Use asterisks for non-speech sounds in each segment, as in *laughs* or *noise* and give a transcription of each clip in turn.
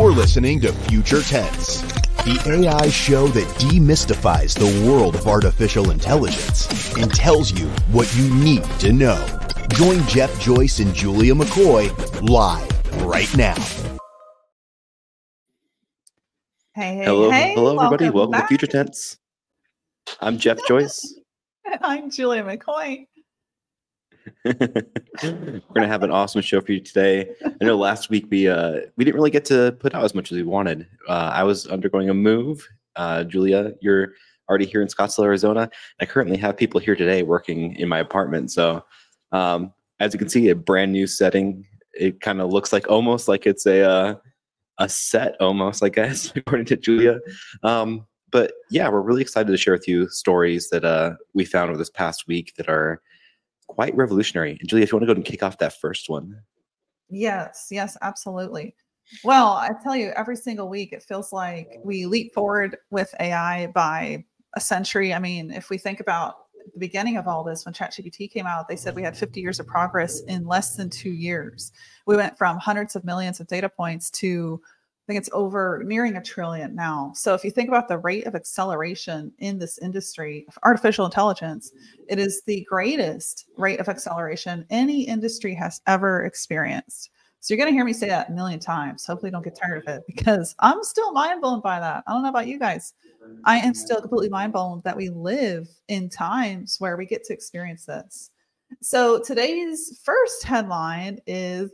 You're listening to Future Tense, the AI show that demystifies the world of artificial intelligence and tells you what you need to know. Join Jeff Joyce and Julia McCoy live right now. Hey, hey, Hello, hey, hello, everybody. Welcome, back. to Future Tense. I'm Jeff Joyce. *laughs* I'm Julia McCoy. We're gonna have an awesome show for you today. I know last week we uh we didn't really get to put out as much as we wanted. Uh, I was undergoing a move. Uh, Julia, you're already here in Scottsdale, Arizona. I currently have people here today working in my apartment. So, um, as you can see, a brand new setting. It kind of looks like almost like it's a uh, a set, almost I guess, *laughs* according to Julia. Um, but yeah, we're really excited to share with you stories that uh, we found over this past week that are quite revolutionary. And Julia, if you want to go and kick off that first one. Yes, yes, absolutely. Well, I tell you, every single week it feels like we leap forward with AI by a century. I mean, if we think about the beginning of all this, when ChatGPT came out, they said we had 50 years of progress in less than two years. We went from hundreds of millions of data points to think it's over nearing a trillion now. So if you think about the rate of acceleration in this industry of artificial intelligence, it is the greatest rate of acceleration any industry has ever experienced. So you're going to hear me say that a million times. Hopefully, don't get tired of it because I'm still mind blown by that. I don't know about you guys. I am still completely mind blown that we live in times where we get to experience this. So today's first headline is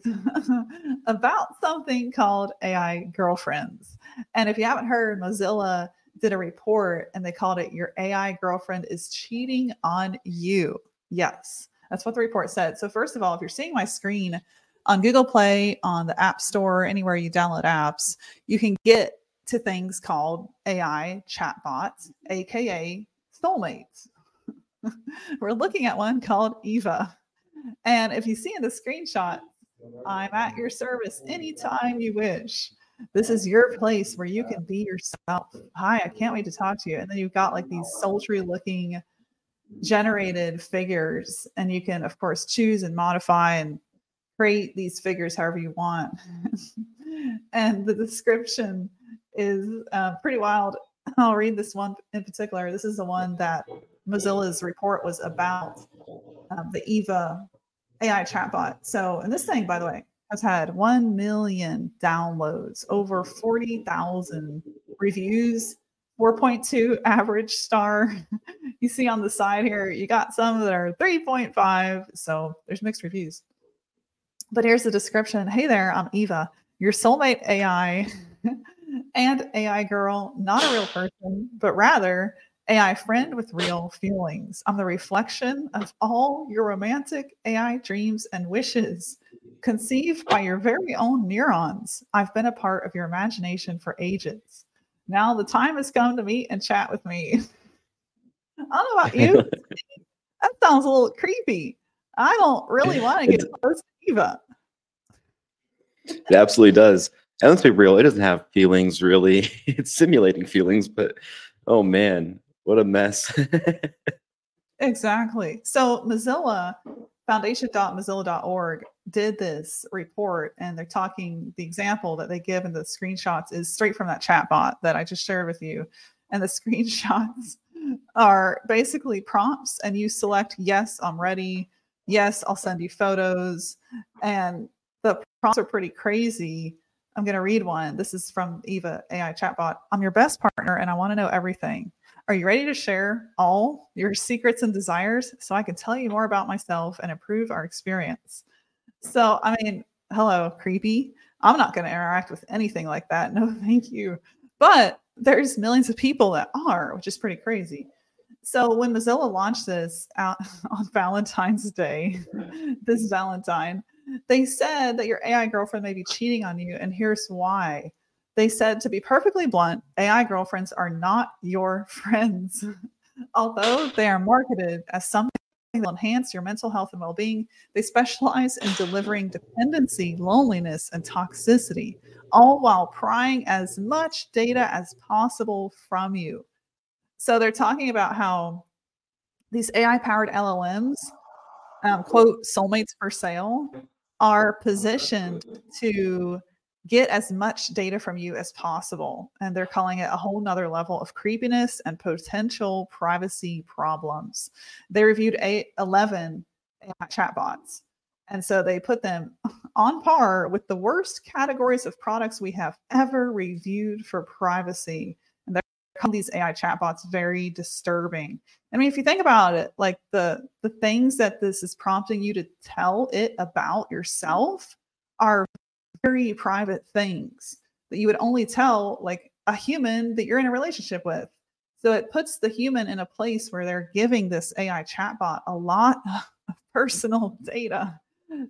*laughs* about something called AI girlfriends. And if you haven't heard, Mozilla did a report and they called it Your AI Girlfriend is Cheating on You. Yes, that's what the report said. So, first of all, if you're seeing my screen on Google Play, on the App Store, anywhere you download apps, you can get to things called AI chatbots, AKA soulmates. *laughs* We're looking at one called Eva. And if you see in the screenshot, I'm at your service anytime you wish. This is your place where you can be yourself. Hi, I can't wait to talk to you. And then you've got like these sultry looking generated figures, and you can, of course, choose and modify and create these figures however you want. *laughs* and the description is uh, pretty wild. I'll read this one in particular. This is the one that Mozilla's report was about um, the Eva AI chatbot. So, and this thing, by the way, has had 1 million downloads, over 40,000 reviews, 4.2 average star. *laughs* you see on the side here, you got some that are 3.5. So there's mixed reviews. But here's the description Hey there, I'm Eva, your soulmate AI *laughs* and AI girl, not a real person, but rather AI friend with real feelings. I'm the reflection of all your romantic AI dreams and wishes, conceived by your very own neurons. I've been a part of your imagination for ages. Now the time has come to meet and chat with me. I don't know about you. *laughs* that sounds a little creepy. I don't really want to get close to Eva. It absolutely does. And let's be real, it doesn't have feelings really. *laughs* It's simulating feelings, but oh man, what a mess. *laughs* Exactly. So Mozilla foundation.mozilla.org did this report and they're talking the example that they give in the screenshots is straight from that chat bot that I just shared with you. And the *laughs* screenshots are basically prompts and you select yes, I'm ready. Yes, I'll send you photos. And the prompts are pretty crazy. I'm going to read one. This is from Eva AI chatbot. I'm your best partner and I want to know everything. Are you ready to share all your secrets and desires so I can tell you more about myself and improve our experience? So, I mean, hello, creepy. I'm not going to interact with anything like that. *laughs* No, thank you. But there's millions of people that are, which is pretty crazy. So, when Mozilla launched this out *laughs* on Valentine's Day, *laughs* this Valentine, they said that your AI girlfriend may be cheating on you. And here's why they said, to be perfectly blunt, AI girlfriends are not your *laughs* friends. Although they are marketed as something that will enhance your mental health and well being, they specialize in delivering dependency, loneliness, and toxicity, all while prying as much data as possible from you. So they're talking about how these AI powered LLMs, um, quote, soulmates for sale, are positioned to get as much data from you as possible. And they're calling it a whole nother level of creepiness and potential privacy problems. They reviewed eight, 11 chatbots. And so they put them *laughs* on par with the worst categories of products we have ever reviewed for privacy. And they're calling these AI chatbots very disturbing. I mean, if you think about it, like the the things that this is prompting you to tell it about yourself are very private things that you would only tell like a human that you're in a relationship with. So it puts the human in a place where they're giving this AI chatbot a lot *laughs* of personal data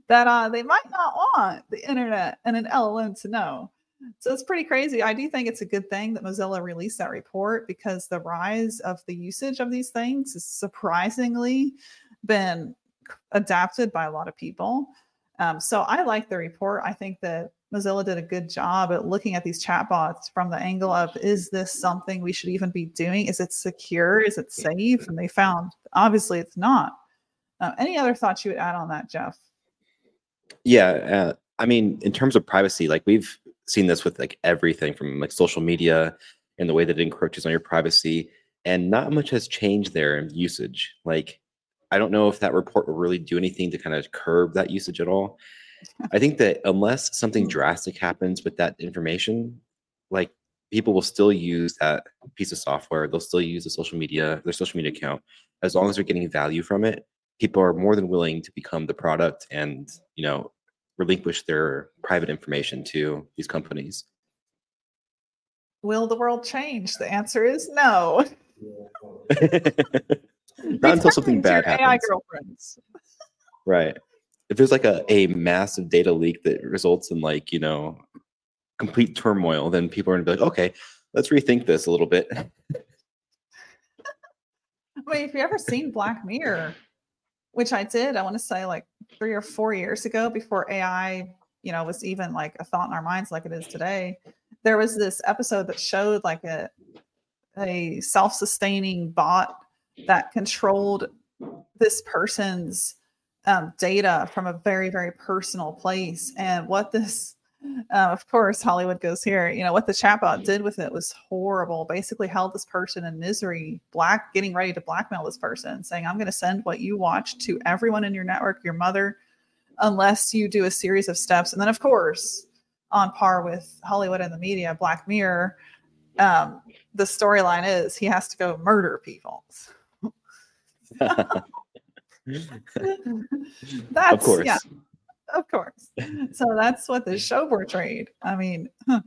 that uh, they might not want the internet and an LLM to know. So it's pretty crazy. I do think it's a good thing that Mozilla released that report because the rise of the usage of these things has surprisingly been adapted by a lot of people. Um, so I like the report. I think that Mozilla did a good job at looking at these chatbots from the angle of is this something we should even be doing? Is it secure? Is it safe? And they found obviously it's not. Uh, any other thoughts you would add on that, Jeff? Yeah, uh, I mean, in terms of privacy, like we've seen this with like everything from like social media and the way that it encroaches on your privacy, and not much has changed there in usage. Like, I don't know if that report will really do anything to kind of curb that usage at all. I think that unless something mm. drastic happens with that information, like people will still use that piece of software. They'll still use the social media, their social media account, as long as they're getting value from it. People are more than willing to become the product and you know relinquish their private information to these companies. Will the world change? The answer is no. *laughs* *laughs* Not until something bad happens. AI girlfriends. Right. If there's like a, a massive data leak that results in like, you know, complete turmoil, then people are gonna be like, okay, let's rethink this a little bit. *laughs* Mean, if you ever seen Black Mirror, which I did, I want to say like three or four years ago before AI, you know, was even like a thought in our minds like it is today. There was this episode that showed like a a self-sustaining bot that controlled this person's um, data from a very very personal place and what this uh, of course, Hollywood goes here. You know what the chatbot did with it was horrible. Basically, held this person in misery, black, getting ready to blackmail this person, saying, "I'm going to send what you watch to everyone in your network, your mother, unless you do a series of steps." And then, of course, on par with Hollywood and the media, Black Mirror, um, the storyline is he has to go murder people. *laughs* That's of course. Yeah of course. So that's what the show portrayed. I mean, and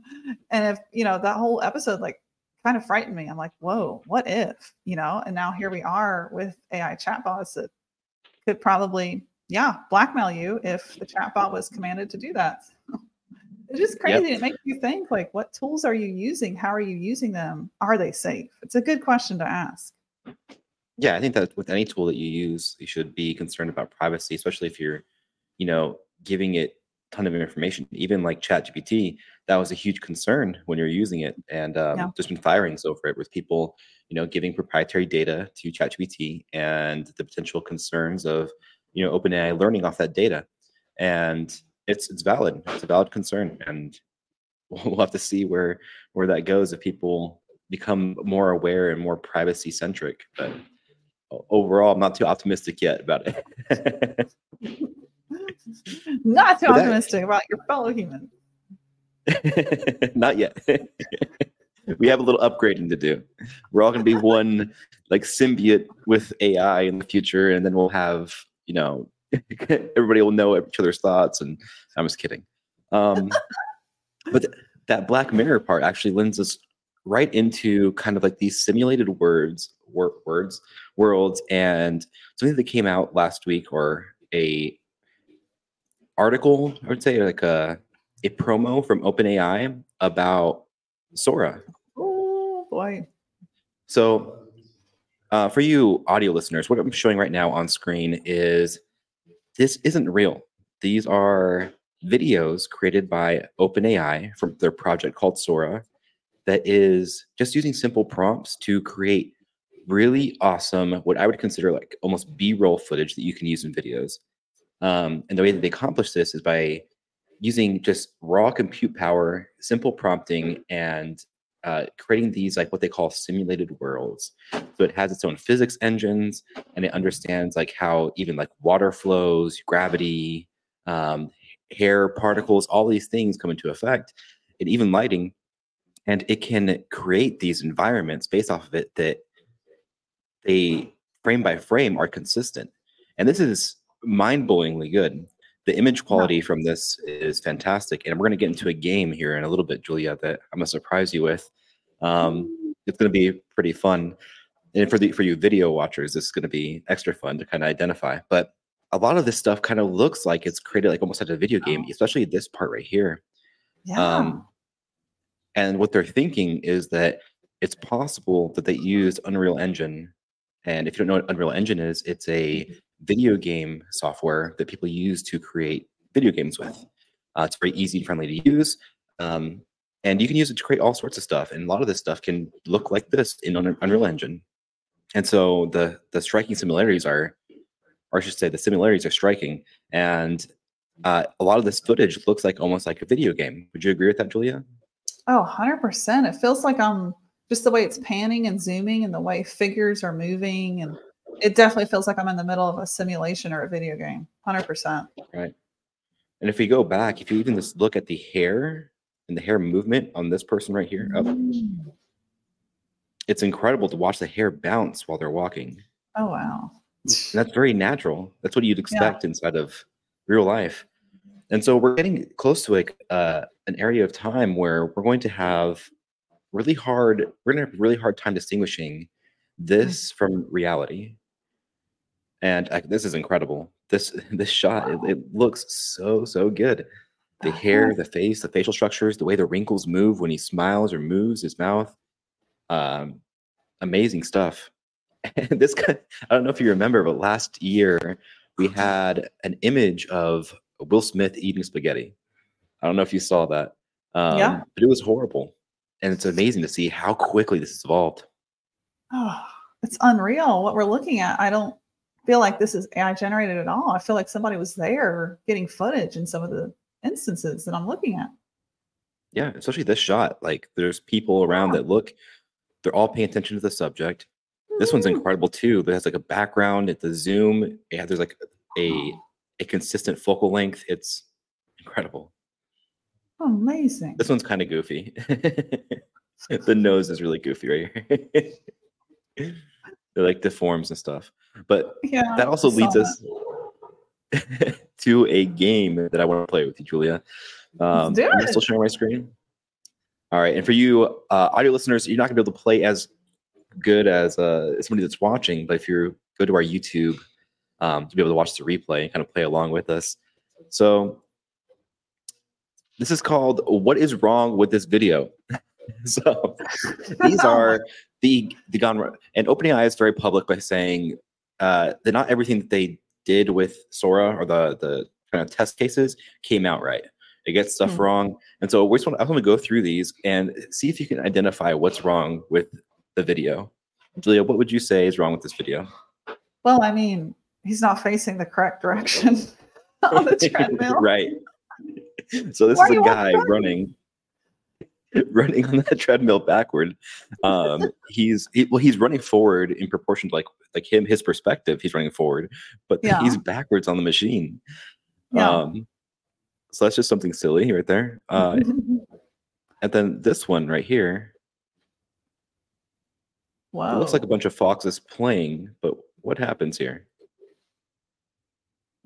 if you know that whole episode like kind of frightened me. I'm like, whoa, what if? You know, and now here we are with AI chatbots that could probably, yeah, blackmail you if the chatbot was commanded to do that. it's just crazy. Yep. It makes you think like, what tools are you using? How are you using them? Are they safe? It's a good question to ask. Yeah, I think that with any tool that you use, you should be concerned about privacy, especially if you're, you know, giving it a ton of information. Even like ChatGPT, that was a huge concern when you're using it, and um, yeah. there's been firings over it with people, you know, giving proprietary data to ChatGPT and the potential concerns of, you know, OpenAI learning off that data, and it's it's valid. It's a valid concern, and *laughs* we'll have to see where where that goes if people become more aware and more privacy centric. But overall, I'm not too optimistic yet about it. *laughs* Not too but optimistic that... about your fellow human. *laughs* Not yet. *laughs* we have a little upgrading to do. We're all going to be one like symbiote with AI in the future, and then we'll have you know everybody will know each other's thoughts. And I'm just kidding. Um, but th- that Black Mirror part actually lends us right into kind of like these simulated words, wor- words, worlds, and something that came out last week or a article, I would say like a a promo from OpenAI about Sora. Oh boy. So uh, for you audio listeners, what I'm showing right now on screen is this isn't real. These are videos created by OpenAI from their project called Sora that is just using simple prompts to create really awesome, what I would consider like almost B roll footage that you can use in videos. Um, and the way that they accomplish this is by using just raw compute power, simple prompting, and uh, creating these like what they call simulated worlds. So it has its own physics engines, and it understands like how even like water flows, gravity, um, hair particles, all these things come into effect, and even lighting. And it can create these environments based off of it that they frame by frame are consistent. And this is mind-blowingly good. The image quality from this is fantastic, and we're going to get into a game here in a little bit, Julia, that I'm going to surprise you with. Um, it's going to be pretty fun, and for the for you video watchers, this is going to be extra fun to kind of identify. But a lot of this stuff kind of looks like it's created like almost like a video game, especially this part right here. Yeah. Um, and what they're thinking is that it's possible that they used Unreal Engine. And if you don't know what Unreal Engine is, it's a video game software that people use to create video games with. Uh, it's very easy and friendly to use. Um, and you can use it to create all sorts of stuff. And a lot of this stuff can look like this in Unreal Engine. And so the the striking similarities are, or I should say, the similarities are striking. And uh, a lot of this footage looks like almost like a video game. Would you agree with that, Julia? Oh, 100%. It feels like I'm just the way it's panning and zooming and the way figures are moving. And it definitely feels like I'm in the middle of a simulation or a video game. 100%. Right. And if we go back, if you even just look at the hair and the hair movement on this person right here, oh, Mm. it's incredible to watch the hair bounce while they're walking. Oh, wow. And that's very natural. That's what you'd expect inside of real life. And so we're getting close to like uh, an area of time where we're going to have really hard. We're to have a really hard time distinguishing this from reality. And I, this is incredible. This *laughs* this shot it, it looks so so good. The hair, the face, the facial structures, the way the wrinkles move when he smiles or moves his mouth. Um, amazing stuff. *laughs* And this guy, I don't know if you remember, but last year we had an image of Will Smith eating spaghetti. I don't know if you saw that. Um, Yeah. But it was horrible. And it's amazing to see how quickly this has evolved. Oh, it's unreal what we're looking at. I don't feel like this is AI generated at all. I feel like somebody was there getting footage in some of the instances that I'm looking at. Yeah, especially this shot. Like there's people around that look, they're all paying attention to the subject. This one's Mm. incredible too. It has like a background at the zoom. Yeah, there's like a a consistent focal length. It's incredible. Amazing. This one's kind of goofy. *laughs* the nose *laughs* is really goofy right *laughs* here. They're like deforms and stuff. But Yeah. that also leads us to a game that I want to play with you, Julia. Um, do am I it. still sharing my screen? All right. And for you uh, audio listeners, you're not going to be able to play as good as uh, somebody that's watching. But if you go to our YouTube um, to be able to watch the replay and kind of play along with us. So this is called "What is wrong with this video?" *laughs* so these are the the gone and OpenAI is very public by saying uh, that not everything that they did with Sora or the the kind of test cases came out right. It gets stuff Hmm. wrong, and so we're just want I want to go through these and see if you can identify what's wrong with the video. Julia, what would you say is wrong with this video? Well, I mean, he's not facing the correct direction *laughs* on the *laughs* treadmill. right. *laughs* So this Why is a guy running, *laughs* running on that treadmill backward. Um, *laughs* he's he, well, he's running forward in proportion to like like him, his perspective. He's running forward, but Yeah. he's backwards on the machine. Yeah. Um, so that's just something silly right there. Uh, and then this one right here, Wow, it looks like a bunch of foxes playing, but what happens here?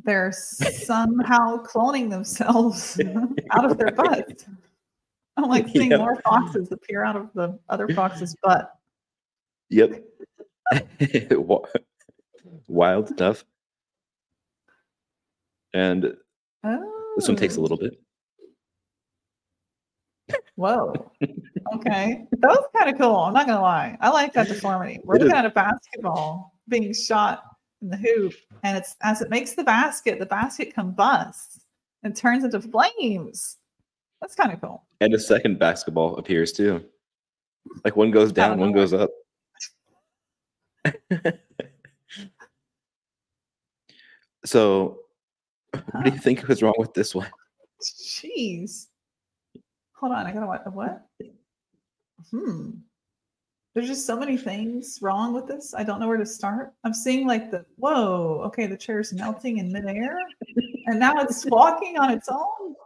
They're somehow cloning themselves *laughs* out of their butts. I'm like seeing Yep. more foxes appear out of the other fox's butt. Yep. *laughs* Wild stuff. And this one takes a Oh, little bit. Whoa. Okay. That was kind of cool. I'm not going to lie. I like that deformity. We're looking at a basketball being shot in the hoop, and it's as it makes the basket, the basket combusts and turns into flames. That's kind of cool. And a second basketball appears too. Like one goes down, one goes up. *laughs* so, what do you think was wrong with this one? Jeez. Hold on, I gotta what? What? Hmm. There's just so many things wrong with this. I don't know where to start. I'm seeing like the whoa, okay, the chair's melting in midair, and now it's *laughs* walking on its own,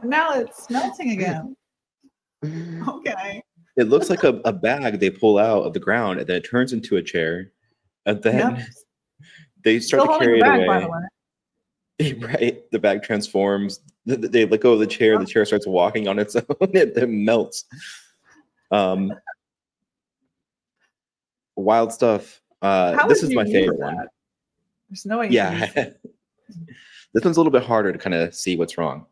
and now it's melting again. *laughs* Okay. It looks like a, a bag they pull out of the ground and then it turns into a chair. And then Yep. *laughs* they start Still to carry the it away. by the way. right. The bag transforms. Th- th- They let go of the chair. The chair starts walking on its own. It, it melts. Um, wild stuff. Uh, this is my favorite one. There's no way. Yeah. *laughs* this one's a little bit harder to kind of see what's wrong.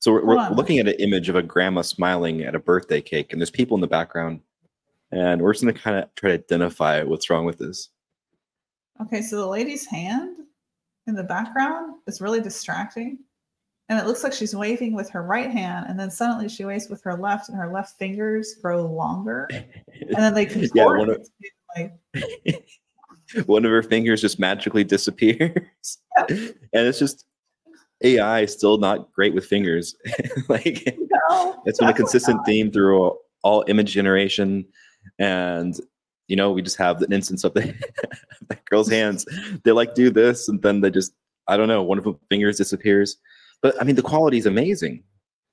So we're, we're looking at an image of a grandma smiling at a birthday cake, and there's people in the background, and we're just gonna kind of try to identify what's wrong with this. Okay, so the lady's hand in the background is really distracting. And it looks like she's waving with her right hand, and then suddenly she waves with her left, and her left fingers grow longer. *laughs* And then they contort Yeah, one of- like, *laughs* One of her fingers just magically disappears, and it's just AI is still not great with fingers. *laughs* like no, it's been a consistent theme through all, all image generation. And you know we just have an instance of the that girl's hands. They like do this and then they just i don't know one of her fingers disappears but i mean the quality is amazing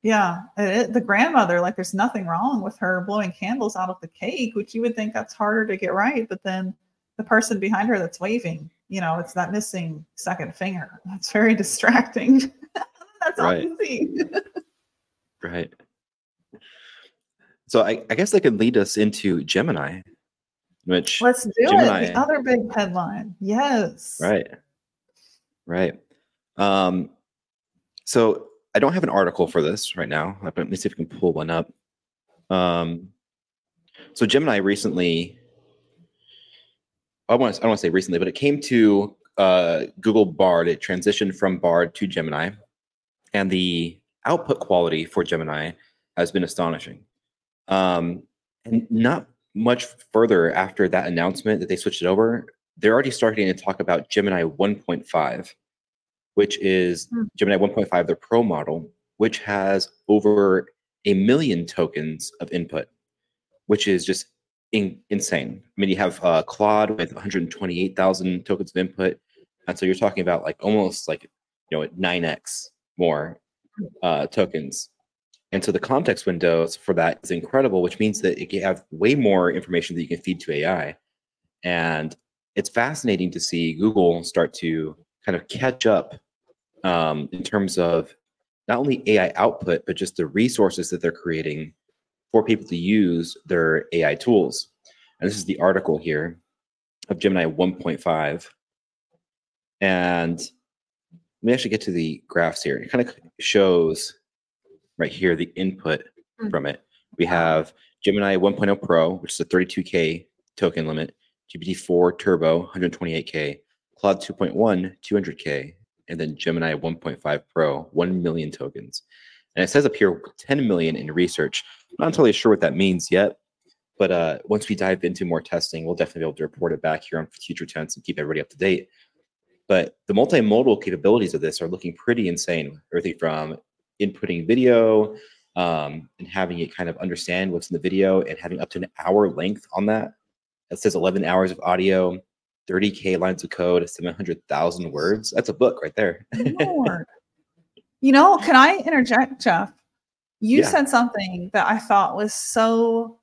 Yeah, it, the grandmother, like, there's nothing wrong with her blowing candles out of the cake, which you would think that's harder to get right. But then the person behind her that's waving, you know, it's that missing second finger. *laughs* That's very distracting. *laughs* that's all Right. you see. *laughs* right so i, I guess that could lead us into gemini which Let's do Gemini. it. The other big headline. Yes. Right. Right. Um, so I don't have an article for this right now. Let me see if I can pull one up. Um, so Gemini recently, I want to, I don't want to say recently, but it came to uh, Google Bard. It transitioned from Bard to Gemini, and the output quality for Gemini has been astonishing. Um, and not much further after that announcement that they switched it over, they're already starting to talk about Gemini 1.5, which is Hmm. Gemini 1.5, the Pro model, which has over a million tokens of input, which is just in, insane. I mean, you have uh, Claude with 128,000 tokens of input, and so you're talking about like almost like you know 9x more uh, tokens. And so the context windows for that is incredible, which means that you have way more information that you can feed to AI. And it's fascinating to see Google start to kind of catch up um, in terms of not only AI output, but just the resources that they're creating for people to use their AI tools. And this is the article here of Gemini 1.5. And let me actually get to the graphs here. It kind of shows right here the input Mm. from it. We have Gemini 1.0 Pro, which is a 32K token limit, GPT-4 Turbo, 128K, Claude 2.1, 200K, and then Gemini 1.5 Pro, 1 million tokens. And it says up here 10 million in research. I'm not entirely sure what that means yet, but uh, once we dive into more testing, we'll definitely be able to report it back here on Future Tense and keep everybody up to date. But the multimodal capabilities of this are looking pretty insane. Everything from inputting video um, and having it kind of understand what's in the video and having up to an hour length on that. It says 11 hours of audio, 30K lines of code, 700,000 words. That's a book right there. *laughs* You know, can I interject, Jeff? You Yeah. said something that I thought was so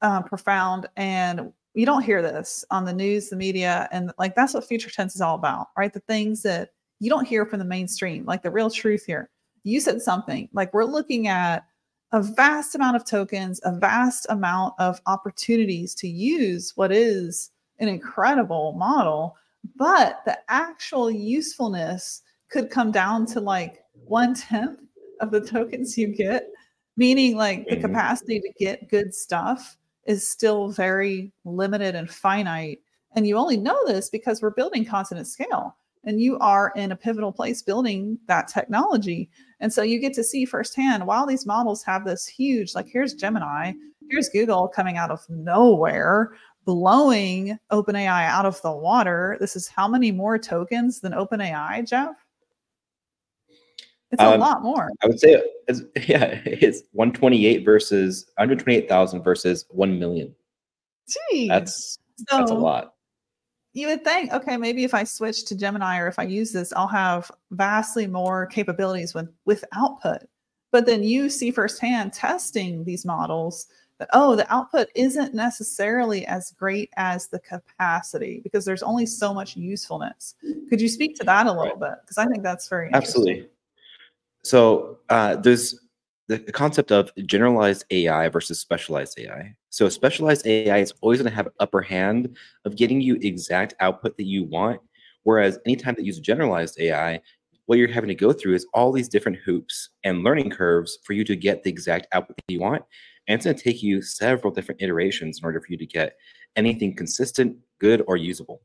uh, profound, and you don't hear this on the news, the media, and like that's what future tense is all about, right? The things that you don't hear from the mainstream, like the real truth here. You said something like we're looking at a vast amount of tokens, a vast amount of opportunities to use what is an incredible model, but the actual usefulness could come down to like one tenth of the tokens you get, meaning like the Mhm. capacity to get good stuff is still very limited and finite. And you only know this because we're building content at scale and you are in a pivotal place building that technology. And so you get to see firsthand while these models have this huge, like here's Gemini, here's Google coming out of nowhere, blowing OpenAI out of the water. This is how many more tokens than OpenAI, Jeff? It's a Um, lot more. I would say, it's, *laughs* yeah, it's 128 versus 128,000 versus 1 million. Gee, That's so that's a lot. You would think, okay, maybe if I switch to Gemini or if I use this, I'll have vastly more capabilities with with output. But then you see firsthand testing these models that oh, the output isn't necessarily as great as the capacity because there's only so much usefulness. Could you speak to that a little bit? Because I think that's very interesting. Absolutely. So uh, there's the, the concept of generalized AI versus specialized AI. So specialized AI is always going to have an upper hand of getting you exact output that you want. Whereas anytime that you use generalized AI, what you're having to go through is all these different hoops and learning curves for you to get the exact output that you want. And it's going to take you several different iterations in order for you to get anything consistent, good, or usable.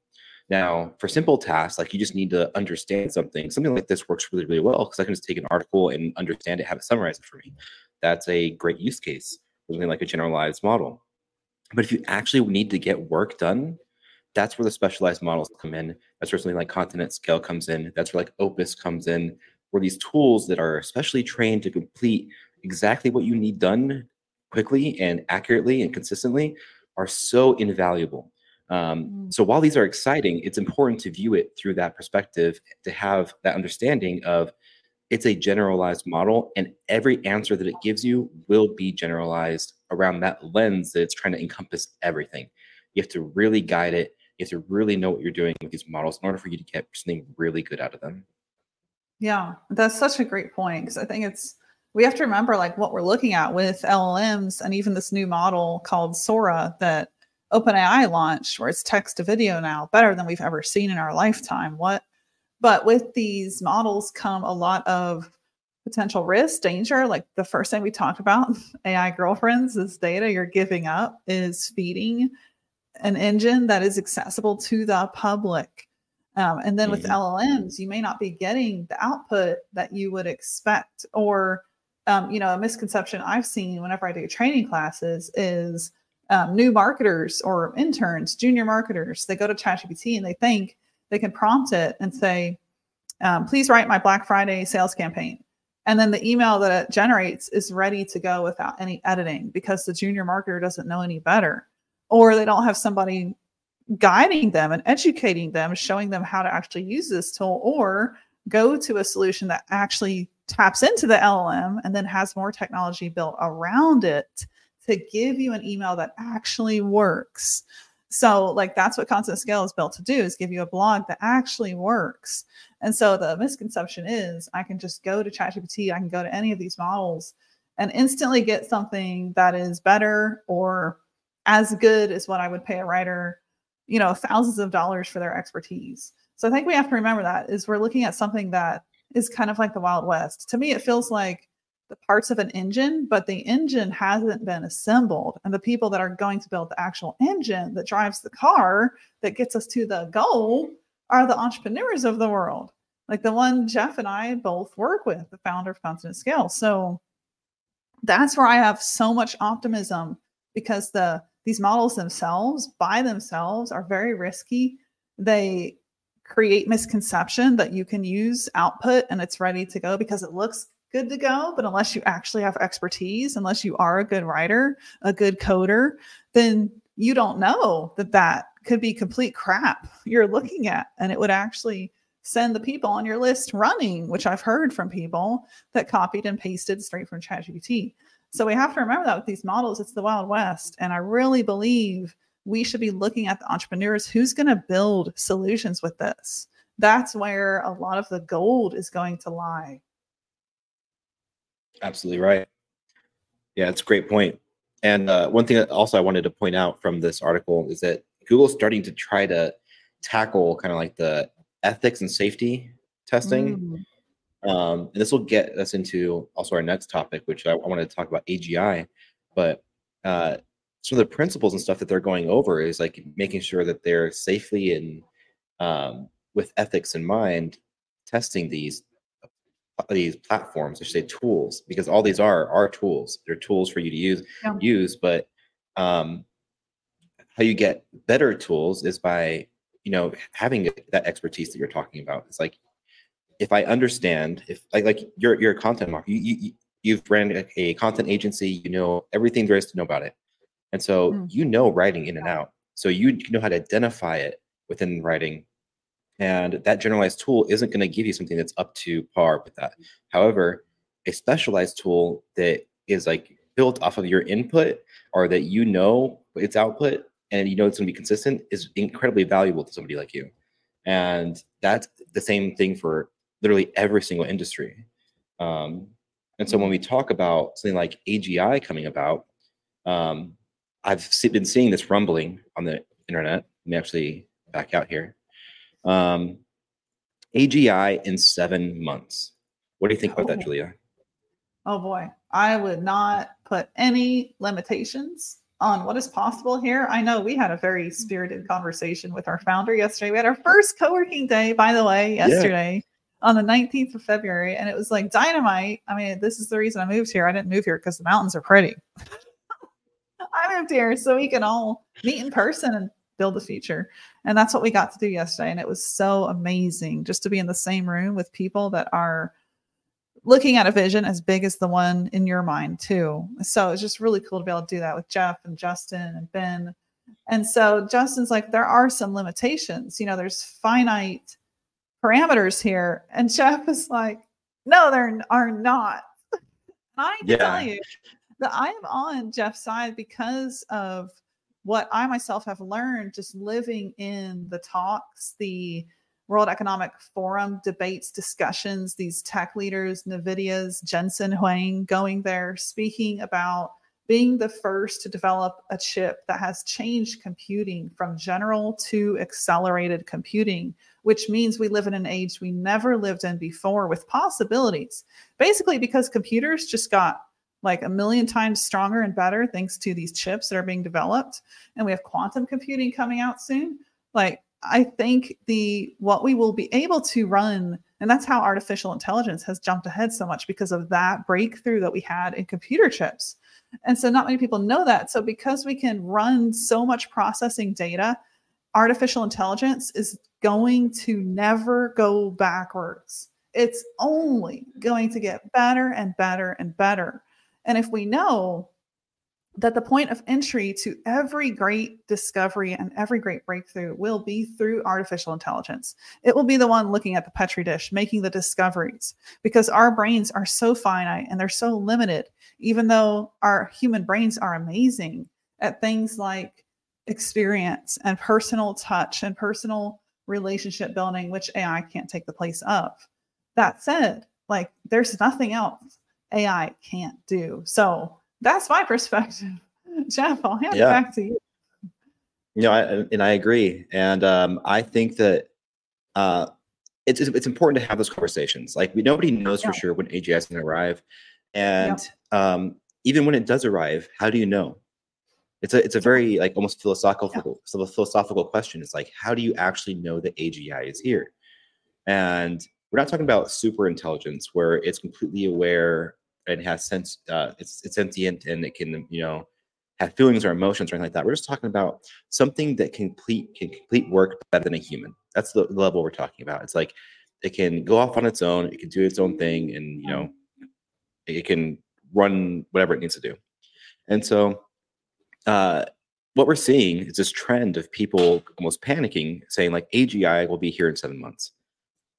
Now, for simple tasks, like you just need to understand something, something like this works really, really well because I can just take an article and understand it, have it summarize it for me. That's a great use case something like a generalized model. But if you actually need to get work done, that's where the specialized models come in. That's where something like Content at Scale comes in. That's where like Opus comes in, where these tools that are especially trained to complete exactly what you need done quickly and accurately and consistently are so invaluable. Um, Mm. so while these are exciting, it's important to view it through that perspective to have that understanding of it's a generalized model and every answer that it gives you will be generalized around that lens that it's trying to encompass everything. You have to really guide it. You have to really know what you're doing with these models in order for you to get something really good out of them. Yeah, that's such a great point because I think it's we have to remember like what we're looking at with LLMs and even this new model called Sora that OpenAI launched, where it's text to video now, better than we've ever seen in our lifetime. What? But with these models come a lot of potential risk, danger. Like the first thing we talked about, *laughs* AI girlfriends, this data you're giving up is feeding an engine that is accessible to the public. Um, and then with Mhm. LLMs, you may not be getting the output that you would expect. Or, um, you know, a misconception I've seen whenever I do training classes is um, new marketers or interns, junior marketers, they go to ChatGPT and they think they can prompt it and say, um, please write my Black Friday sales campaign. And then the email that it generates is ready to go without any editing because the junior marketer doesn't know any better. Or they don't have somebody guiding them and educating them, showing them how to actually use this tool, or go to a solution that actually taps into the LLM and then has more technology built around it to give you an email that actually works. So, like that's what Content at Scale is built to do: is give you a blog that actually works. And so the misconception is I can just go to ChatGPT, I can go to any of these models and instantly get something that is better or as good as what I would pay a writer, you know, thousands of dollars for their expertise. So I think we have to remember that is we're looking at something that is kind of like the Wild West. To me, it feels like the parts of an engine, but the engine hasn't been assembled. And the people that are going to build the actual engine that drives the car that gets us to the goal are the entrepreneurs of the world, like the one Jeff and I both work with, the founder of Content at Scale. So that's where I have so much optimism because the these models themselves by themselves are very risky. They create misconception that you can use output and it's ready to go because it looks good to go but unless you actually have expertise unless you are a good writer a good coder then you don't know that that could be complete crap you're looking at and it would actually send the people on your list running which i've heard from people that copied and pasted straight from ChatGPT. so we have to remember that with these models it's the wild west and i really believe we should be looking at the entrepreneurs who's going to build solutions with this that's where a lot of the gold is going to lie Absolutely right. Yeah, it's a great point. And uh, one thing also I wanted to point out from this article is that Google's starting to try to tackle kind of like the ethics and safety testing. Mm. Um, and this will get us into also our next topic, which I, I wanted to talk about AGI. But uh, some of the principles and stuff that they're going over is like making sure that they're safely and um, with ethics in mind testing these these platforms, I should say tools, because all these are are tools. They're tools for you to use Yeah. use, but um, how you get better tools is by you know having that expertise that you're talking about. It's like if I understand if like like you're you're a content marketer, you, you you've ran a content agency, you know everything there is to know about it, and so mm. you know writing in and out. So you know how to identify it within writing and that generalized tool isn't going to give you something that's up to par with that. However, a specialized tool that is like built off of your input or that you know its output and you know it's going to be consistent is incredibly valuable to somebody like you. And that's the same thing for literally every single industry. Um, and so when we talk about something like AGI coming about, um, I've been seeing this rumbling on the internet. Let me actually back out here. Um, AGI in seven months. What do you think about that, oh. Julia? Oh boy, I would not put any limitations on what is possible here. I know we had a very spirited conversation with our founder yesterday. We had our first co-working day, by the way, yesterday yeah. on the 19th of February, and it was like dynamite. I mean, this is the reason I moved here. I didn't move here because the mountains are pretty. *laughs* I moved here so we can all meet in person and build the future. And that's what we got to do yesterday. And it was so amazing just to be in the same room with people that are looking at a vision as big as the one in your mind, too. So it's just really cool to be able to do that with Jeff and Justin and Ben. And so Justin's like, there are some limitations. You know, there's finite parameters here. And Jeff is like, no, there are not. *laughs* I yeah. tell you that I am on Jeff's side because of what I myself have learned just living in the talks, the World Economic Forum debates, discussions, these tech leaders, NVIDIA's Jensen Huang going there, speaking about being the first to develop a chip that has changed computing from general to accelerated computing, which means we live in an age we never lived in before with possibilities. Basically, because computers just got like a million times stronger and better thanks to these chips that are being developed. And we have quantum computing coming out soon. Like i think the what we will be able to run and that's how artificial intelligence has jumped ahead so much because of that breakthrough that we had in computer chips. And so not many people know that. So because we can run so much processing data artificial intelligence is going to never go backwards. It's only going to get better and better and better and if we know that the point of entry to every great discovery and every great breakthrough will be through artificial intelligence. It will be the one looking at the Petri dish, making the discoveries, because our brains are so finite and they're so limited, even though our human brains are amazing at things like experience and personal touch and personal relationship building, which AI can't take the place of. That said, like there's nothing else AI can't do. So that's my perspective. *laughs* Jeff, I'll hand yeah. it back to you. You know, I, and I agree, and um, I think that uh, it's it's important to have those conversations. Like we nobody knows yeah. for sure when AGI is going to arrive, and yeah. um, even when it does arrive, how do you know? It's a it's a very like almost philosophical philosophical question. It's like how do you actually know that AGI is here? And we're not talking about super intelligence where it's completely aware and has sense uh, it's it's sentient and it can you know have feelings or emotions or anything like that. We're just talking about something that can complete can complete work better than a human. That's the level we're talking about. It's like it can go off on its own, it can do its own thing, and you know, it can run whatever it needs to do. And so uh, what we're seeing is this trend of people almost panicking, saying like AGI will be here in seven months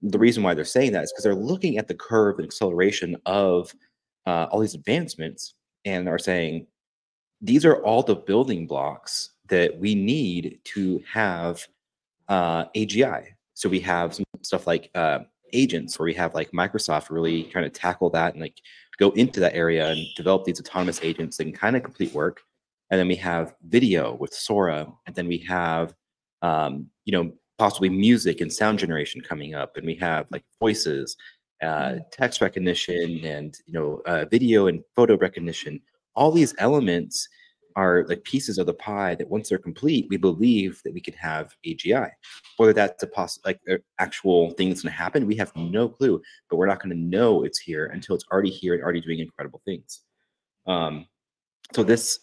the reason why they're saying that is because they're looking at the curve and acceleration of uh, all these advancements and are saying these are all the building blocks that we need to have uh, AGI. So we have some stuff like uh, agents, where we have like Microsoft really kind of tackle that and like go into that area and develop these autonomous agents that can kind of complete work. And then we have video with Sora, and then we have um, you know possibly music and sound generation coming up, and we have like voices, uh, mm. text recognition, and you know uh, video and photo recognition. All these elements are like pieces of the pie that once they're complete, we believe that we could have AGI. Whether that's a possible like actual thing that's going to happen, we have no clue. But we're not going to know it's here until it's already here and already doing incredible things. Um, so this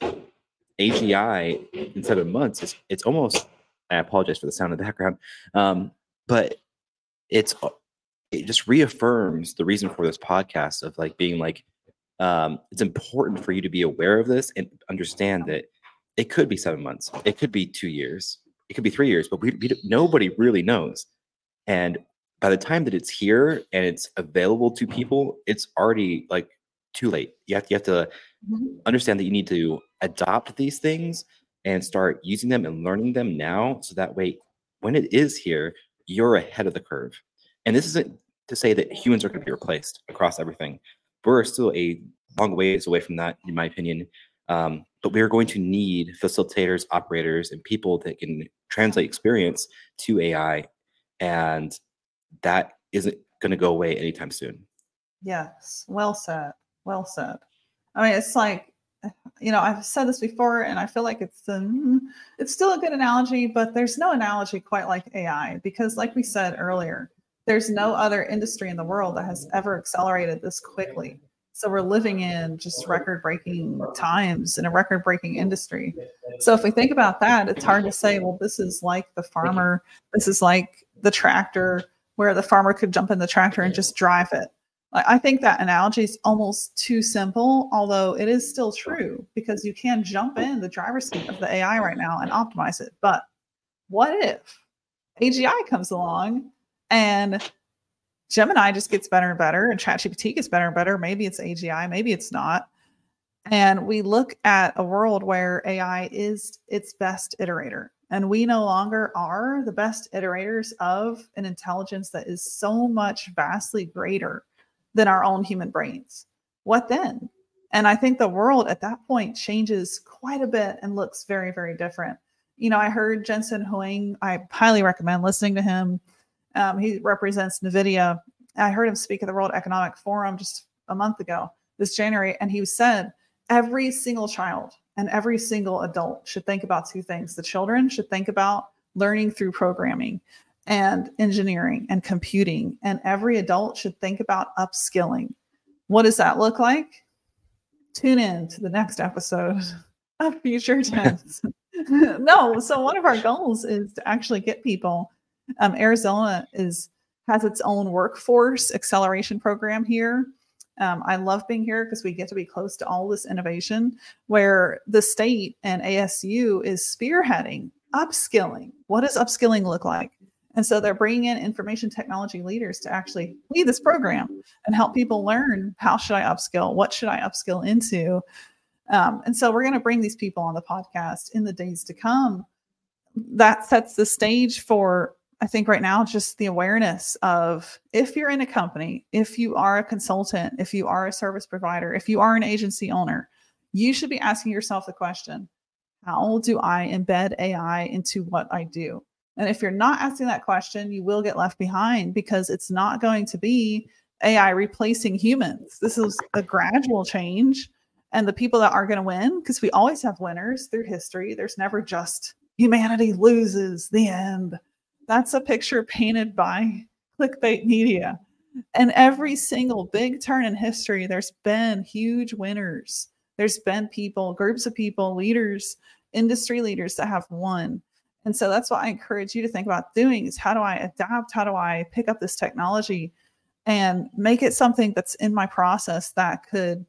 AGI in seven months is it's almost. I apologize for the sound in the background, um, but it's it just reaffirms the reason for this podcast of like being like um, it's important for you to be aware of this and understand that it could be seven months, it could be two years, it could be three years, but we, we nobody really knows. And by the time that it's here and it's available to people, it's already like too late. You have, you have to mm-hmm. understand that you need to adopt these things and start using them and learning them now. So that way, when it is here, you're ahead of the curve. And this isn't to say that humans are going to be replaced across everything. We're still a long ways away from that, in my opinion. Um, but we are going to need facilitators, operators, and people that can translate experience to AI. And that isn't going to go away anytime soon. Yes. Well said. Well said. I mean, it's like, you know, I've said this before, and I feel like it's um, it's still a good analogy, but there's no analogy quite like AI because, like we said earlier, there's no other industry in the world that has ever accelerated this quickly. So we're living in just record breaking times in a record breaking industry. So if we think about that, it's hard to say, well, this is like the farmer, this is like the tractor, where the farmer could jump in the tractor and just drive it. I think that analogy is almost too simple, although it is still true because you can jump in the driver's seat of the AI right now and optimize it. But what if AGI comes along and Gemini just gets better and better, and ChatGPT gets better and better. Maybe it's AGI, maybe it's not. And we look at a world where AI is its best iterator. And we no longer are the best iterators of an intelligence that is so much vastly greater than our own human brains. What then? And I think the world at that point changes quite a bit and looks very, very different. You know, I heard Jensen Huang, I highly recommend listening to him um, he represents NVIDIA. I heard him speak at the World Economic Forum just a month ago, this January, and he said every single child and every single adult should think about two things. The children should think about learning through programming and engineering and computing, and every adult should think about upskilling. What does that look like? Tune in to the next episode *laughs* of Future *laughs* Tense. *laughs* no, so one of our goals is to actually get people um, Arizona is has its own workforce acceleration program here. Um, I love being here because we get to be close to all this innovation where the state and ASU is spearheading upskilling. What does upskilling look like? And so they're bringing in information technology leaders to actually lead this program and help people learn how should I upskill? What should I upskill into? Um, and so we're going to bring these people on the podcast in the days to come. That sets the stage for I think right now, just the awareness of if you're in a company, if you are a consultant, if you are a service provider, if you are an agency owner, you should be asking yourself the question how do I embed AI into what I do? And if you're not asking that question, you will get left behind because it's not going to be AI replacing humans. This is a gradual change. And the people that are going to win, because we always have winners through history, there's never just humanity loses the end that's a picture painted by clickbait media. And every single big turn in history, there's been huge winners. There's been people, groups of people, leaders, industry leaders that have won. And so that's what I encourage you to think about doing is how do I adapt? How do I pick up this technology and make it something that's in my process that could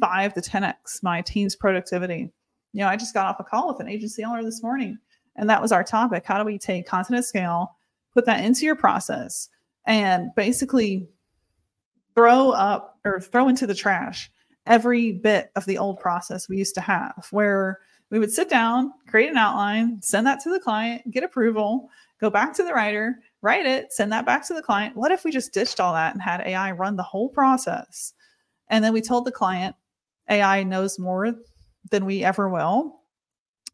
five to 10x my team's productivity? You know, I just got off a call with an agency owner this morning and that was our topic. How do we take content at scale, put that into your process, and basically throw up or throw into the trash every bit of the old process we used to have, where we would sit down, create an outline, send that to the client, get approval, go back to the writer, write it, send that back to the client. What if we just ditched all that and had AI run the whole process? And then we told the client AI knows more than we ever will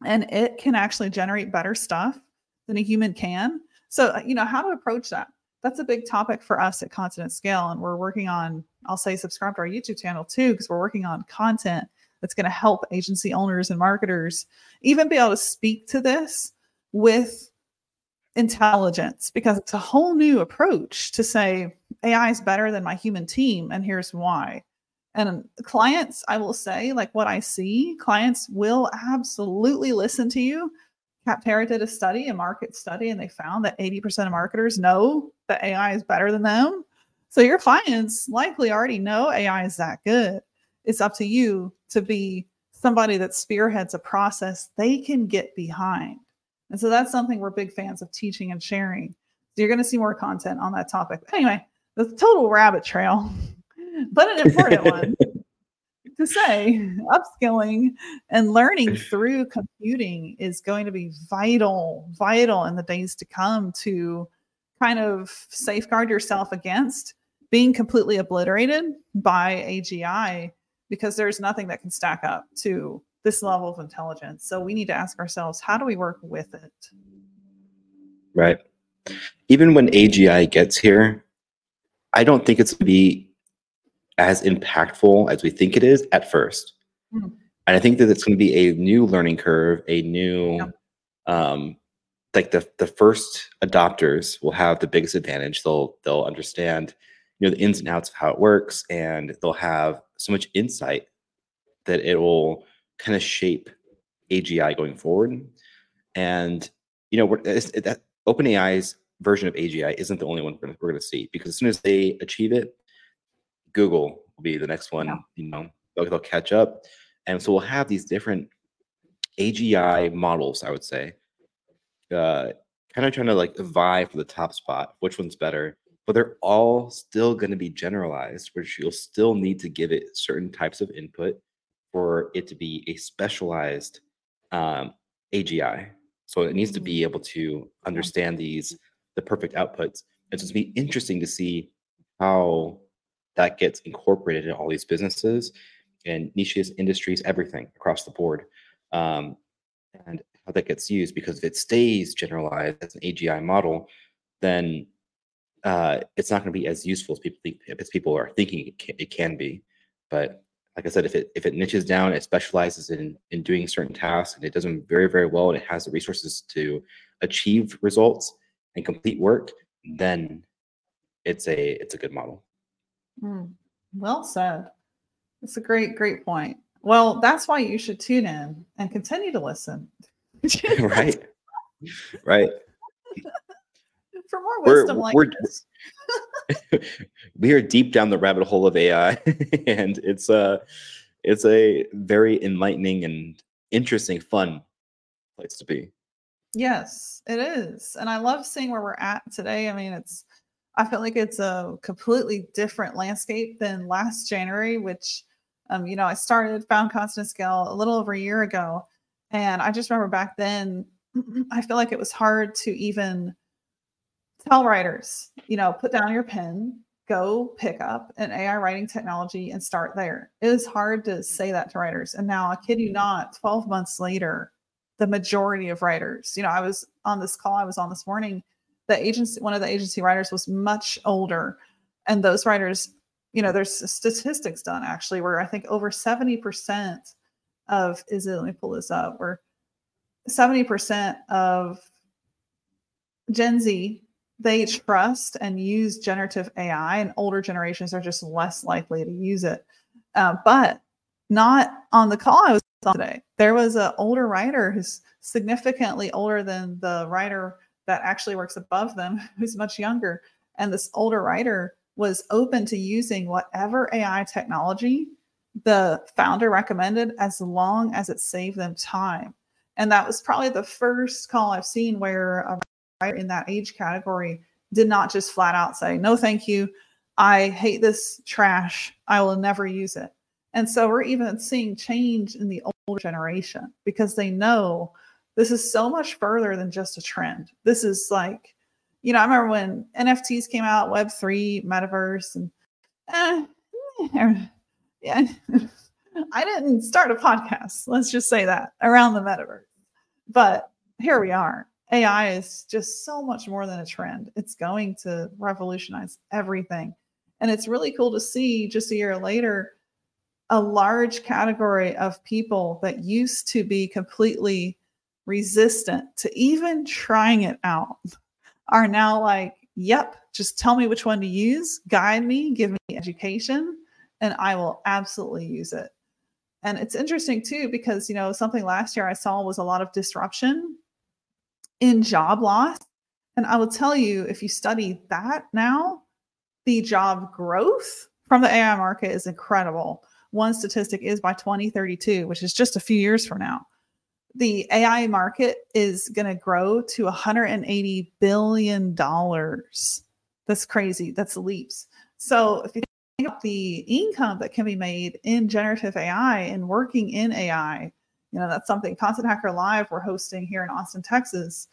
and it can actually generate better stuff than a human can. So, uh, you know, how to approach that. That's a big topic for us at Content at Scale. And we're working on, I'll say, subscribe to our YouTube channel too, because we're working on content that's going to help agency owners and marketers even be able to speak to this with intelligence because it's a whole new approach to say AI is better than my human team. And here's why. And clients, I will say, like what I see, clients will absolutely listen to you. Capterra did a study, a market study, and they found that 80% of marketers know that AI is better than them. So your clients likely already know AI is that good. It's up to you to be somebody that spearheads a process they can get behind. And so that's something we're big fans of teaching and sharing. So you're going to see more content on that topic. Anyway, the total rabbit trail, *laughs* but an important one *laughs* to say upskilling and learning through computing is going to be vital, vital in the days to come to kind of safeguard yourself against being completely obliterated by AGI because there's nothing that can stack up to this level of intelligence. So we need to ask ourselves, how do we work with it? Right. Even when AGI gets here, I don't think it's to be as impactful as we think it is at 1st mm-hmm. And I think that it's going to be a new learning curve, a new, yeah. um, like the the first adopters will have the biggest advantage. They'll they'll understand, you know, the ins and outs of how it works, and they'll have so much insight that it will kind of shape AGI going forward. And you know, it, that OpenAI's version of AGI isn't the only one we're, we're going to see because as soon as they achieve it, Google will be the next one. Yeah. You know, they'll, they'll catch up, and so we'll have these different AGI models. I would say, uh, kind of trying to like vie for the top spot. Which one's better? But they're all still going to be generalized, which you'll still need to give it certain types of input for it to be a specialized um, AGI. So it needs to be mm-hmm. able to understand these the perfect outputs. And so it's be interesting to see how that gets incorporated in all these businesses and niches, industries, everything across the board, um, and how that gets used. Because if it stays generalized as an AGI model, then uh, it's not going to be as useful as people think, as people are thinking it can, it can be. But like I said, if it if it niches down, it specializes in in doing certain tasks, and it does them very very well, and it has the resources to achieve results and complete work, then it's a it's a good model. Mm, well said. It's a great great point. Well, that's why you should tune in and continue to listen. *laughs* right. Right *laughs* for more wisdom we're, like we're, this. *laughs* *laughs* we are deep down the rabbit hole of AI, *laughs* and it's a it's a very enlightening and interesting, fun place to be. Yes, it is, and I love seeing where we're at today. I mean, it's I feel like it's a completely different landscape than last January, which um, you know, I started Found Content at Scale a little over a year ago. And I just remember back then, *clears throat* I feel like it was hard to even tell writers, you know, put down your pen, go pick up an AI writing technology and start there. It is hard to say that to writers. And now, I kid you not, 12 months later, the majority of writers, you know, I was on this call I was on this morning. The agency, one of the agency writers was much older. And those writers, you know, there's statistics done actually where I think over 70% of, is it, let me pull this up, where 70% of Gen Z they trust and use generative AI, and older generations are just less likely to use it. Uh, but not on the call I was on today. There was an older writer who's significantly older than the writer that actually works above them, *laughs* who's much younger. And this older writer was open to using whatever AI technology the founder recommended as long as it saved them time. And that was probably the first call I've seen where a in that age category did not just flat out say, no, thank you. I hate this trash. I will never use it. And so we're even seeing change in the older generation because they know this is so much further than just a trend. This is like, you know, I remember when NFTs came out, Web3, Metaverse, and eh, *laughs* yeah, *laughs* I didn't start a podcast. Let's just say that around the metaverse. But here we are. AI is just so much more than a trend. It's going to revolutionize everything. And it's really cool to see just a year later a large category of people that used to be completely resistant to even trying it out are now like, yep, just tell me which one to use, guide me, give me education, and I will absolutely use it. And it's interesting too, because, you know, something last year I saw was a lot of disruption in job loss. And I will tell you, if you study that now, the job growth from the AI market is incredible. One statistic is by 2032, which is just a few years from now. The AI market is going to grow to 180 billion dollars. That's crazy. That's leaps. So if you think about the income that can be made in generative AI and working in AI, you know that's something Content Hacker Live we're hosting here in Austin, Texas.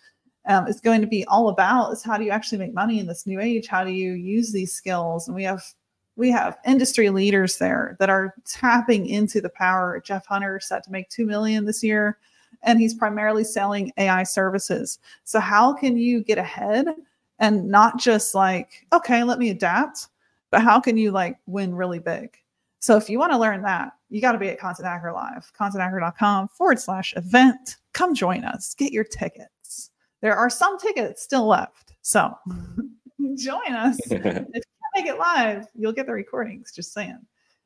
Um, is going to be all about is how do you actually make money in this new age? How do you use these skills? And we have we have industry leaders there that are tapping into the power. Jeff Hunter set to make two million this year, and he's primarily selling AI services. So how can you get ahead and not just like, okay, let me adapt, but how can you like win really big? So if you want to learn that, you got to be at Content Hacker Live, contenthacker.com forward slash event. Come join us, get your tickets. There are some tickets still left. So *laughs* join us. *laughs* if you can make it live, you'll get the recordings. Just saying,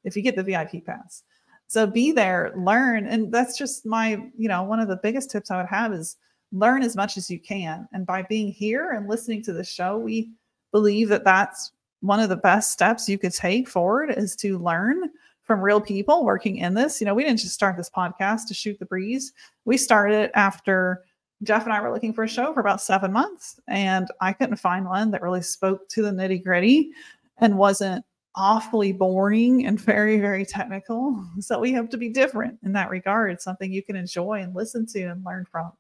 if you get the VIP pass. So be there, learn, and that's just my, you know, one of the biggest tips I would have is learn as much as you can. And by being here and listening to the show, we believe that that's one of the best steps you could take forward is to learn from real people working in this. You know, we didn't just start this podcast to shoot the breeze. We started after Jeff and I were looking for a show for about seven months, and I couldn't find one that really spoke to the nitty gritty and wasn't awfully boring and very, very technical. *laughs* So we hope to be different in that regard, something you can enjoy and listen to and learn from.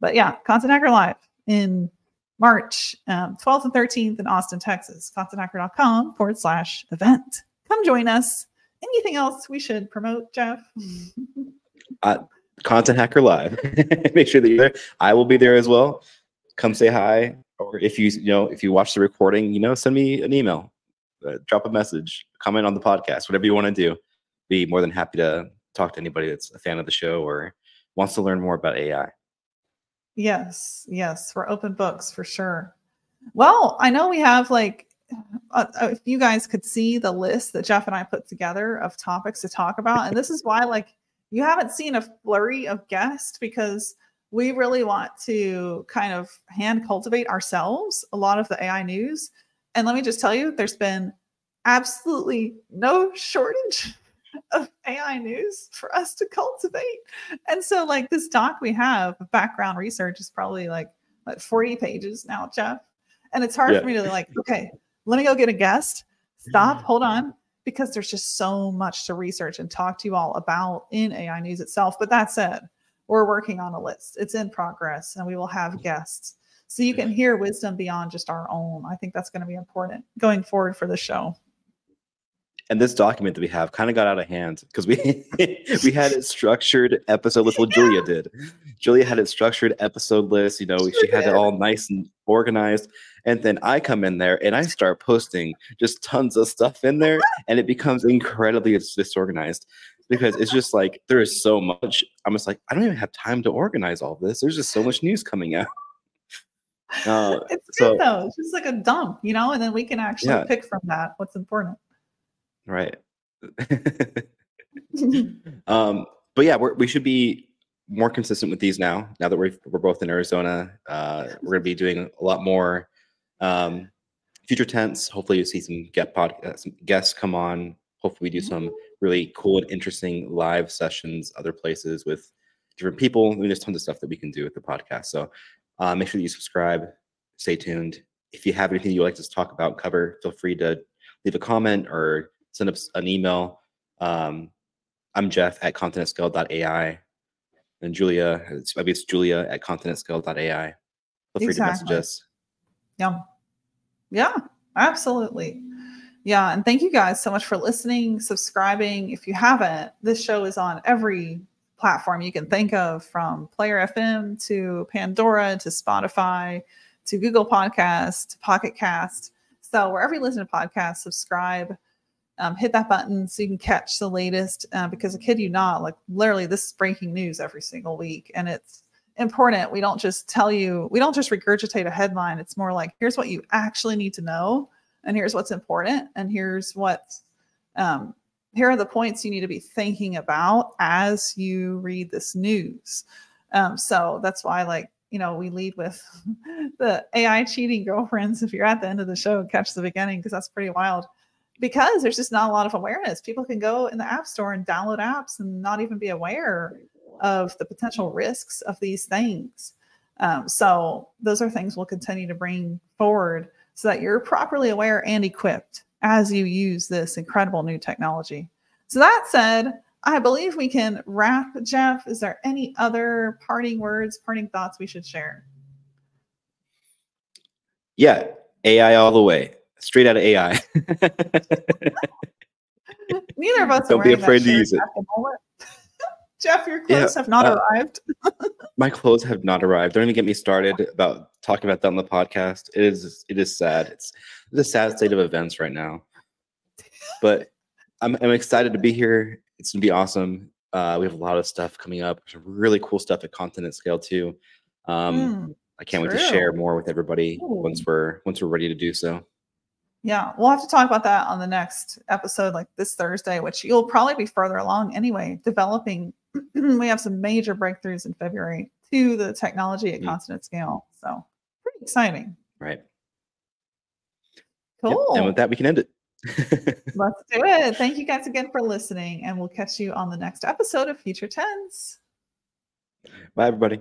But yeah, Content Hacker Live in March um, 12th and 13th in Austin, Texas. ContentHacker.com forward slash event. Come join us. Anything else we should promote, Jeff? *laughs* uh, Content Hacker Live. *laughs* Make sure that you're there. I will be there as well. Come say hi, or if you you know if you watch the recording, you know, send me an email, uh, drop a message, comment on the podcast, whatever you want to do. Be more than happy to talk to anybody that's a fan of the show or wants to learn more about AI. Yes, yes, we're open books for sure. Well, I know we have like uh, uh, if you guys could see the list that Jeff and I put together of topics to talk about, and this is why like you haven't seen a flurry of guests because we really want to kind of hand cultivate ourselves a lot of the AI news. And let me just tell you, there's been absolutely no shortage *laughs* of AI news for us to cultivate. And so, like, this doc we have of background research is probably like what, 40 pages now, Jeff. And it's hard yeah. for me to, like, okay, let me go get a guest. Stop, hold on because there's just so much to research and talk to you all about in AI news itself. But that said, we're working on a list. It's in progress and we will have mm-hmm. guests. So you can hear wisdom beyond just our own. I think that's going to be important going forward for the show. And this document that we have kind of got out of hand because we *laughs* we had a structured episode list. Well. *laughs* Julia did. Julia had a structured episode list. You know, she, had it all nice and organized. And then I come in there and I start posting just tons of stuff in there, and it becomes incredibly disorganized because it's just like there is so much. I'm just like, I don't even have time to organize all this. There's just so much news coming out. *laughs* Uh, it's so, good though. It's just like a dump, you know, and then we can actually yeah. pick from that what's important. Right. *laughs* *laughs* um, but yeah, we should be more consistent with these now. Now that we're we're both in Arizona, uh, we're gonna be doing a lot more um, future tense. Hopefully, you see some get pod, uh, some guests come on. Hopefully, we do some mm-hmm. really cool and interesting live sessions, other places with different people. I mean, there's tons of stuff that we can do with the podcast. So uh, make sure that you subscribe. Stay tuned. If you have anything you'd like to talk about, cover, feel free to leave a comment or send us an email. Um, I'm Jeff at contentatscale.ai. And Julia, it's, maybe it's Julia at contentatscale.ai. Feel free exactly. to message us. Yeah. Yeah, absolutely. Yeah. And thank you guys so much for listening, subscribing. If you haven't, this show is on every platform you can think of from Player FM to Pandora to Spotify to Google Podcast to Pocket Cast. So wherever you listen to podcasts, subscribe, um, hit that button so you can catch the latest. Uh, because I kid you not, like literally this is breaking news every single week, and it's important. We don't just tell you, we don't just regurgitate a headline. It's more like here's what you actually need to know, and here's what's important, and here's what's um, here are the points you need to be thinking about as you read this news. Um, so that's why, like, you know, we lead with *laughs* the AI cheating girlfriends. If you're at the end of the show, catch the beginning because that's pretty wild. Because there's just not a lot of awareness. People can go in the app store and download apps and not even be aware of the potential risks of these things. Um, so those are things we'll continue to bring forward so that you're properly aware and equipped as you use this incredible new technology. So that said, I believe we can wrap. Jeff, is there any other parting words, parting thoughts we should share? Yeah, AI all the way, straight out of AI. Neither of us. Don't be afraid to use it. *laughs* Jeff, your clothes yeah, have not uh, arrived. *laughs* my clothes have not arrived. Don't even get me started about talking about that on the podcast. It is it is sad. It's, it's a sad state of events right now. But I'm I'm excited to be here. It's gonna be awesome. Uh, we have a lot of stuff coming up. Some really cool stuff at Content at Scale too. Um, mm, I can't true. wait to share more with everybody Ooh. once we're once we're ready to do so. Yeah, we'll have to talk about that on the next episode, like this Thursday, which you'll probably be further along anyway, developing. *clears throat* we have some major breakthroughs in February to the technology at mm. Content at Scale. So pretty exciting. Right. Cool. Yep. And with that, we can end it. *laughs* Let's do it. Thank you guys again for listening, and we'll catch you on the next episode of Future Tense. Bye, everybody.